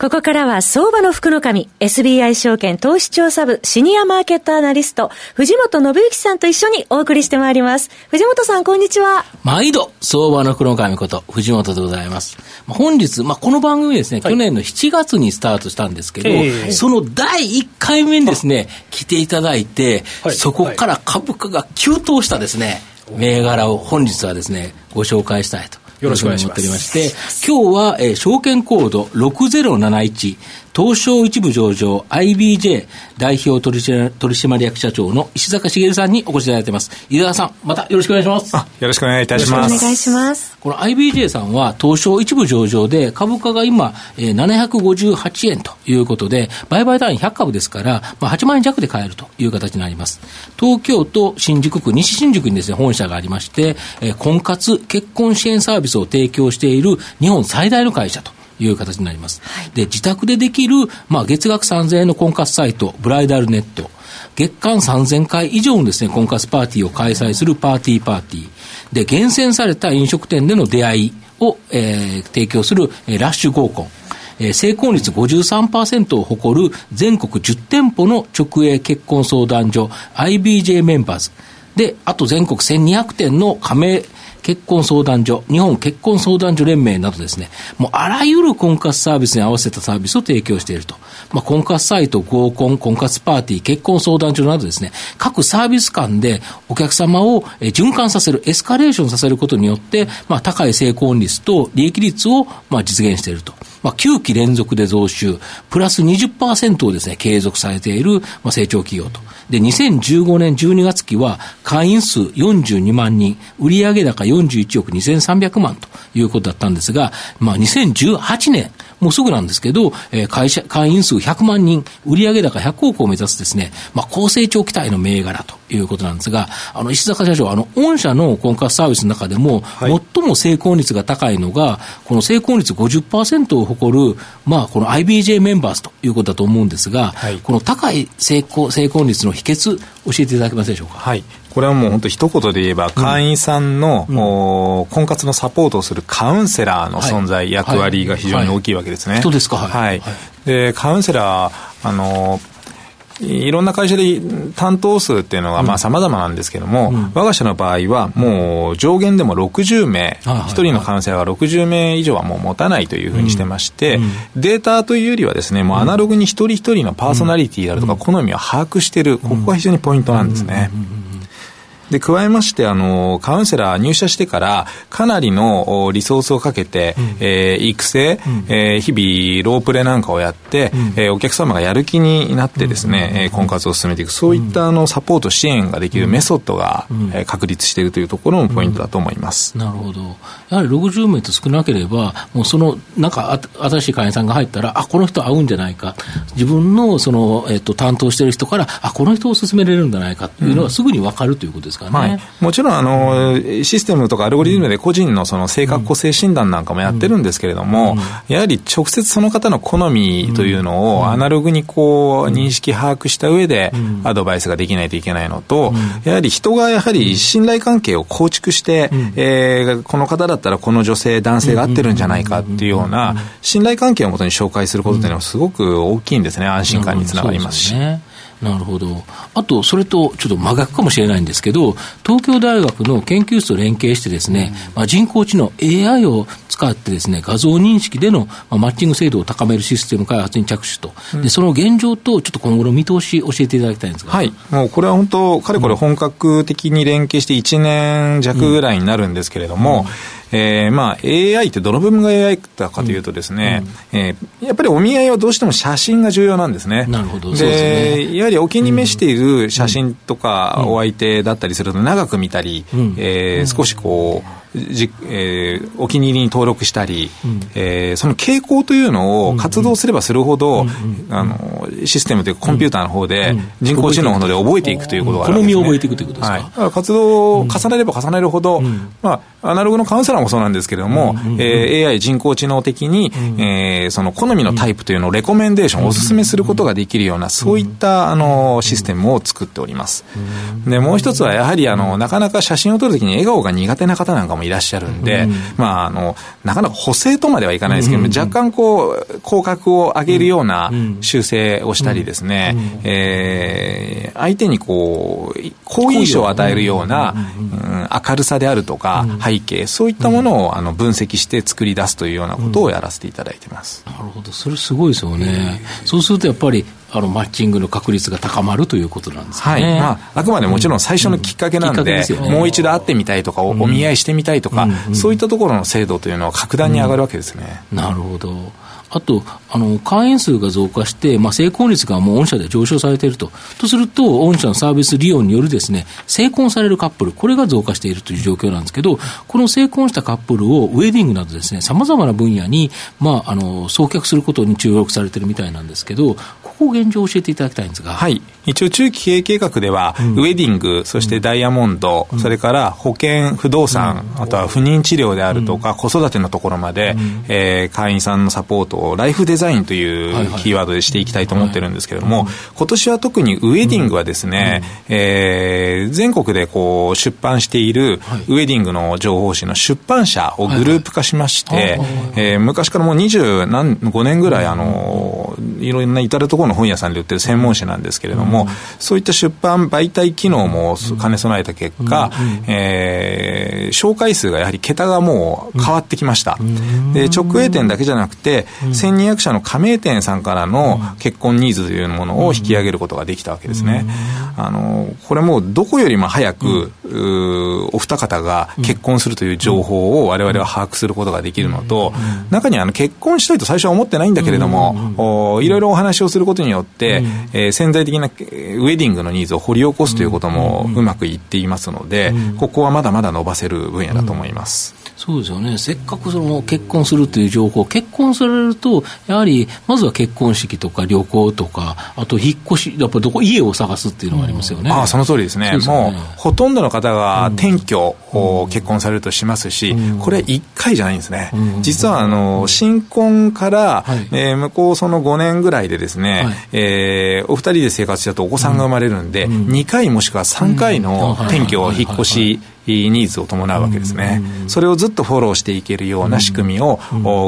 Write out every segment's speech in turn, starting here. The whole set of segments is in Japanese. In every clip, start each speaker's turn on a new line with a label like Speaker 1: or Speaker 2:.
Speaker 1: ここからは相場の福の神、SBI 証券投資調査部シニアマーケットアナリスト、藤本信之さんと一緒にお送りしてまいります。藤本さん、こんにちは。
Speaker 2: 毎度、相場の福の神こと、藤本でございます。本日、まあ、この番組ですね、はい、去年の7月にスタートしたんですけど、えー、その第1回目にですね、来ていただいて、はい、そこから株価が急騰したですね、銘柄を本日はですね、ご紹介したいと。
Speaker 3: よろしくお願いします。
Speaker 2: 今日は、えー、証券コード6071、東証一部上場 IBJ 代表取締役社長の石坂茂さんにお越しいただいています。井沢さん、またよろしくお願いします。
Speaker 4: よろしくお願いいたします。
Speaker 1: お願いします。
Speaker 2: この IBJ さんは東証一部上場で株価が今、えー、758円ということで、売買単位100株ですから、まあ、8万円弱で買えるという形になります。東京都新宿区、西新宿にですね、本社がありまして、えー、婚活結婚支援サービスを提供している日本最大の会社という形になります。はい、で、自宅でできる、まあ、月額3000円の婚活サイト、ブライダルネット、月間3000回以上のですね、婚活パーティーを開催するパーティーパーティー、で、厳選された飲食店での出会いを、えー、提供する、えー、ラッシュ合コン、えー、成婚率53%を誇る全国10店舗の直営結婚相談所 IBJ メンバーズで、あと全国1200店の加盟結婚相談所、日本結婚相談所連盟などですね、もうあらゆる婚活サービスに合わせたサービスを提供していると。まあ、婚活サイト、合コン、婚活パーティー、結婚相談所などですね、各サービス間でお客様を循環させる、エスカレーションさせることによって、まあ、高い成婚率と利益率をまあ実現していると。まあ、9期連続で増収、プラス20%をですね、継続されている、まあ、成長企業と。で、2015年12月期は会員数42万人、売上高41億2300万ということだったんですが、まあ、2018年、もうすぐなんですけど、えー、会社、会員数100万人、売上高100億を目指すですね、まあ、高成長期待の銘柄ということなんですが、あの、石坂社長、あの、御社の婚活サービスの中でも、はい、最も成婚率が高いのが、この成婚率50%を誇る、まあ、この IBJ メンバーズということだと思うんですが、はい、この高い成功、成婚率の秘訣、教えていただけますでしょうか？
Speaker 4: はい。これはもう本当一言で言えば、会員さんの、うん、婚活のサポートをするカウンセラーの存在、役割が非常に大きいわけですね。
Speaker 2: 人ですか？
Speaker 4: はい。で、カウンセラー、あの、いろんな会社で担当数っていうのがまあ様々なんですけども、うん、我が社の場合はもう上限でも60名、一、うん、人のカウンセラーが60名以上はもう持たないというふうにしてまして、うん、データというよりはですね、もうアナログに一人一人のパーソナリティであるとか好みを把握している、ここが非常にポイントなんですね。で、加えまして、あの、カウンセラー入社してから、かなりのリソースをかけて、うん、えー、育成、うん、えー、日々、ロープレなんかをやって、うん、えー、お客様がやる気になってですね、うん、婚活を進めていく、そういったあの、サポート支援ができるメソッドが、うん、えー、確立しているというところもポイントだと思います。
Speaker 2: なるほど。やはり60名と少なければ、もうその、なんか、新しい会員さんが入ったら、あ、この人合うんじゃないか。自分の、その、えっ、と、担当している人から、あ、この人を勧められるんじゃないかっていうのはすぐに分かるということですですかね。はい、
Speaker 4: もちろんあの、システムとかアルゴリズムで個人のその性格個性診断なんかもやってるんですけれども、やはり直接その方の好みというのをアナログにこう認識把握した上でアドバイスができないといけないのと、やはり人がやはり信頼関係を構築して、えー、この方だったらこの女性、男性が合ってるんじゃないかっていうような信頼関係をもとに紹介することっていうのはすごく大きいんですね。安心感につながりますし。
Speaker 2: なるほど。あと、それとちょっと真逆かもしれないんですけど、東京大学の研究室と連携してですね、うん、まあ、人工知能 AI を使ってですね、画像認識での、まあ、マッチング精度を高めるシステム開発に着手と、うん、でその現状とちょっと今後の見通し教えていただきたいんですが。
Speaker 4: はい。もうこれは本当、かれこれ本格的に連携して1年弱ぐらいになるんですけれども、うんえー、まあ AI ってどの部分が AI だかというとですね、うん、えー、やっぱりお見合いはどうしても写真が重要なんですね。
Speaker 2: なるほど。
Speaker 4: で、ね、やはりお気に召している写真とかお相手だったりすると長く見たり、うん、えー、少しこう、じ、えー、お気に入りに登録したり、うん、えー、その傾向というのを活動すればするほど、うんうん、あのシステムというかコンピューターの方で、人工知能の方で覚えていくということがあるんです、ね、
Speaker 2: 好みを覚えていくということですか、はい、だから
Speaker 4: 活動を重ねれば重ねるほど、まあ、アナログのカウンセラーもそうなんですけれども、うんうん、えー、AI 人工知能的に、うん、えー、その好みのタイプというのをレコメンデーション、お勧めすることができるような、そういったあのシステムを作っております。で、もう一つはやはりあの、なかなか写真を撮るときに笑顔が苦手な方なんかもいらっしゃるんで、まあ、あの、なかなか補正とまではいかないですけども、若干こう、広角を上げるような修正をしたりですね、えー、相手にこう、好印象を与えるような、うん、明るさであるとか、背景、そういったものをあの分析して作り出すというようなことをやらせていただいてます。
Speaker 2: なるほど、それすごいですよね。そうするとやっぱりあのマッチングの確率が高まるということなんですかね、はい。ま
Speaker 4: あ、あくまでもちろん最初のきっかけなんで、うん。ね、もう一度会ってみたいとか、お見合いしてみたいとか、うん、そういったところの精度というのは格段に上がるわけですね。
Speaker 2: なるほどあと、あの、会員数が増加して、まあ、成婚率がもう御社で上昇されていると。とすると、御社のサービス利用によるですね、成婚されるカップル、これが増加しているという状況なんですけど、この成婚したカップルをウェディングなどですね、様々な分野に、まあ、あの、送客することに注力されているみたいなんですけど、ここを現状教えていただきたいんですが。
Speaker 4: はい。一応中期経営計画では、うん、ウェディング、そしてダイヤモンド、うん、それから保険、不動産、うん、あとは不妊治療であるとか、子育てのところまで、うん、えー、会員さんのサポートをライフデザインというキーワードでしていきたいと思ってるんですけれども、今年は特にウェディングはですね、えー、全国でこう出版しているウェディングの情報誌の出版社をグループ化しまして、えー、昔からもう25年ぐらい、あの、いろんな至るところの本屋さんで売ってる専門誌なんですけれども、も、そういった出版媒体機能も兼ね備えた結果、えー、紹介数がやはり桁がもう変わってきました。で、直営店だけじゃなくて、1200社の加盟店さんからの結婚ニーズというものを引き上げることができたわけですね。あの、これもどこよりも早く、お二方が結婚するという情報を我々は把握することができるのと、中にはあの結婚したいと最初は思ってないんだけれども、いろいろお話をすることによって、えー、潜在的なウェディングのニーズを掘り起こすということもうまくいっていますので、ここはまだまだ伸ばせる分野だと思います。
Speaker 2: そうですよね、せっかくその結婚するという情報、結婚されると、やはりまずは結婚式とか旅行とか、あと引っ越し、やっぱどこ、家を探すっていうのがありますよね。
Speaker 4: ああその通りですね、うすね。もうほとんどの方が転居を結婚されるとしますし、これ、1回じゃないんですね、実はあの新婚から、はい、えー、向こうその5年ぐらいでですね、はい、えー、お二人で生活しちゃうとお子さんが生まれるんで、うん、2回もしくは3回の転居、引っ越し、ニーズを伴うわけですね。それをずっとフォローしていけるような仕組みを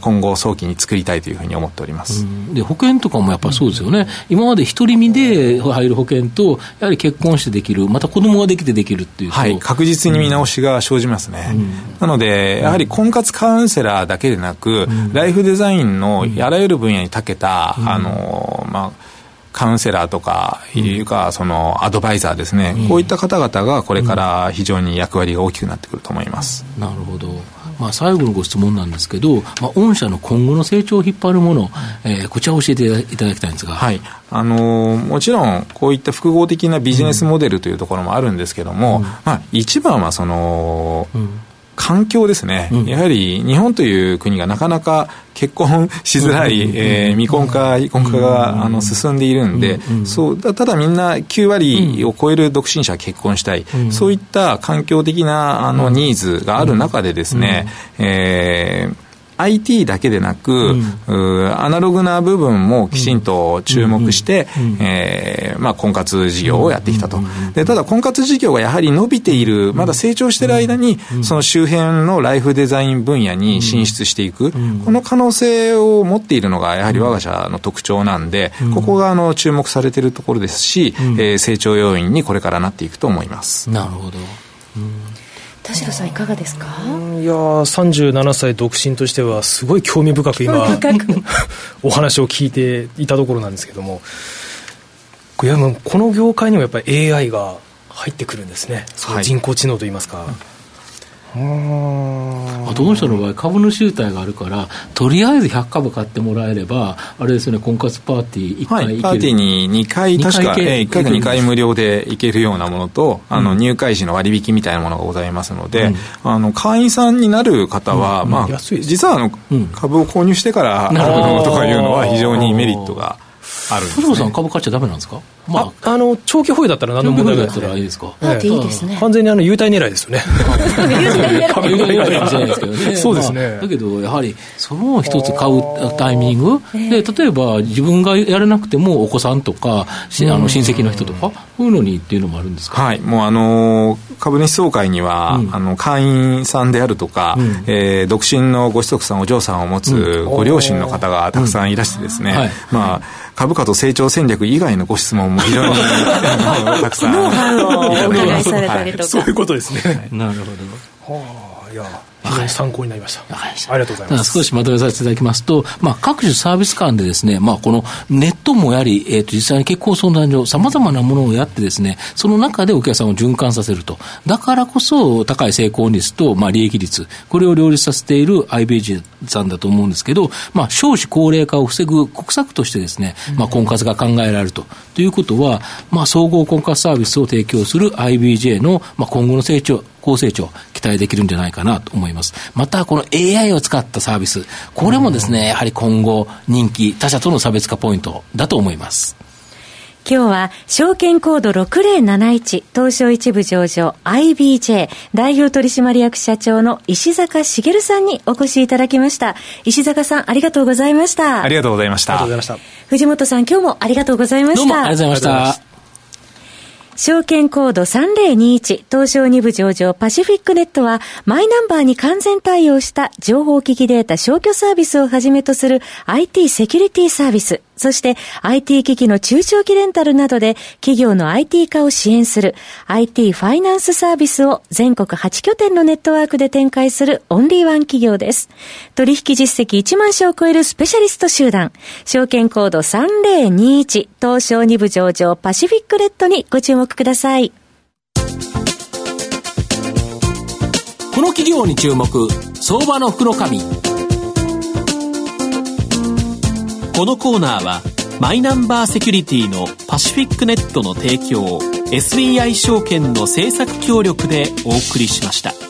Speaker 4: 今後早期に作りたいというふうに思っております。
Speaker 2: で保険とかもやっぱそうですよね。今まで独り身で入る保険とやはり結婚してできる、また子供ができてできるっていう
Speaker 4: はい、確実に見直しが生じますね。なのでやはり婚活カウンセラーだけでなく、ライフデザインのあらゆる分野に長けた、あのまあカウンセラーとかいうか、そのアドバイザーですね、こういった方々がこれから非常に役割が大きくなってくると思います。
Speaker 2: なるほど。まあ、最後のご質問なんですけど、まあ、御社の今後の成長を引っ張るもの、えー、こちらを教えていただきたいんですが。
Speaker 4: はい。あのー、もちろん、こういった複合的なビジネスモデルというところもあるんですけども、うん、まあ、一番はその、うん環境ですね、うん、やはり日本という国がなかなか結婚しづらい、えー、未婚化、非婚化が、あの進んでいるんで、そうただみんな9割を超える独身者は結婚したい、そういった環境的なあのニーズがある中でですね、えー IT だけでなく、うん、アナログな部分もきちんと注目して、えまあ、婚活事業をやってきたと。でただ、婚活事業がやはり伸びている、まだ成長している間に、その周辺のライフデザイン分野に進出していく、この可能性を持っているのが、やはり我が社の特徴なんで、ここがあの注目されているところですし、え成長要因にこれからなっていくと思います。
Speaker 2: なるほど。
Speaker 1: 田代さんいかがですか？
Speaker 5: いや37歳独身としてはすごい興味深く今 お話を聞いていたところなんですけども。いやこの業界にもやっぱり AI が入ってくるんですね、はい、人工知能といいますか、
Speaker 2: あと御社の場合株主優待があるからとりあえず100株買ってもらえればあれですよね婚活パーティー1回行ける、
Speaker 4: はい、パーティーに2回確か1回か2回無料で行けるようなものと、あの入会時の割引みたいなものがございますので、うん、あの会員さんになる方は、うん、まあ、実はあの、株を購入してからとかいうのは非常にメリットがあるんです、ね、
Speaker 2: さん株買っちゃダメなんですか？
Speaker 5: まあ、あの長期保有だったら何の問題もないですか？
Speaker 1: パーティーいいですね。
Speaker 5: 完全にあの優待狙いですよね。優
Speaker 2: 待狙いじゃないですけどね。そうですね。だけどやはりその一つ買うタイミングで例えば自分がやれなくてもお子さんとかあの親戚の人とかこういうのにっていうのもあるんですか？
Speaker 4: はい。もうあの株主総会には、あの会員さんであるとか、え独身のご子息さんお嬢さんを持つご両親の方がたくさんいらしてですね。まあ株価と成長戦略以外のご質問も非常にたくさん。ノウハウ
Speaker 1: をお伺いされたりとか、
Speaker 5: そういうことですね、
Speaker 2: なるほ
Speaker 5: ど。はあいや非常に参考になりました。ありがとうございます。
Speaker 2: 少しまとめさせていただきますと、まあ、各種サービス間でですね、まあ、このネットもやり、えっ、ー、と、実際に結婚相談所、様々なものをやってですね、その中でお客さんを循環させると。だからこそ、高い成功率と、まあ、利益率、これを両立させている IBG さんだと思うんですけど、まあ、少子高齢化を防ぐ国策としてですね、まあ、婚活が考えられると。ということは、まあ、総合婚活サービスを提供する IBJ の、まあ、今後の成長、高成長、期待できるんじゃないかなと思います。また、この AI を使ったサービス、これもですね、やはり今後、人気、他社との差別化ポイントだと思います。
Speaker 1: 今日は証券コード6071東証一部上場 IBJ 代表取締役社長の石坂茂さんにお越しいただきました。石坂さんありがとうございました。
Speaker 4: ありがとうございました。
Speaker 1: 藤本さん今日もありがとうございました。どう
Speaker 2: もありがとうございました
Speaker 1: 証券コード3021東証2部上場パシフィックネットはマイナンバーに完全対応した情報機器データ消去サービスをはじめとする IT セキュリティサービス。そして IT 機器の中長期レンタルなどで企業の IT 化を支援する IT ファイナンスサービスを全国8拠点のネットワークで展開するオンリーワン企業です。取引実績1万社を超えるスペシャリスト集団、証券コード3021東証2部上場パシフィックレッドにご注目ください。
Speaker 3: この企業に注目、相場の福のこのコーナーはマイナンバーセキュリティのパシフィックネットの提供 SBI 証券の政策協力でお送りしました。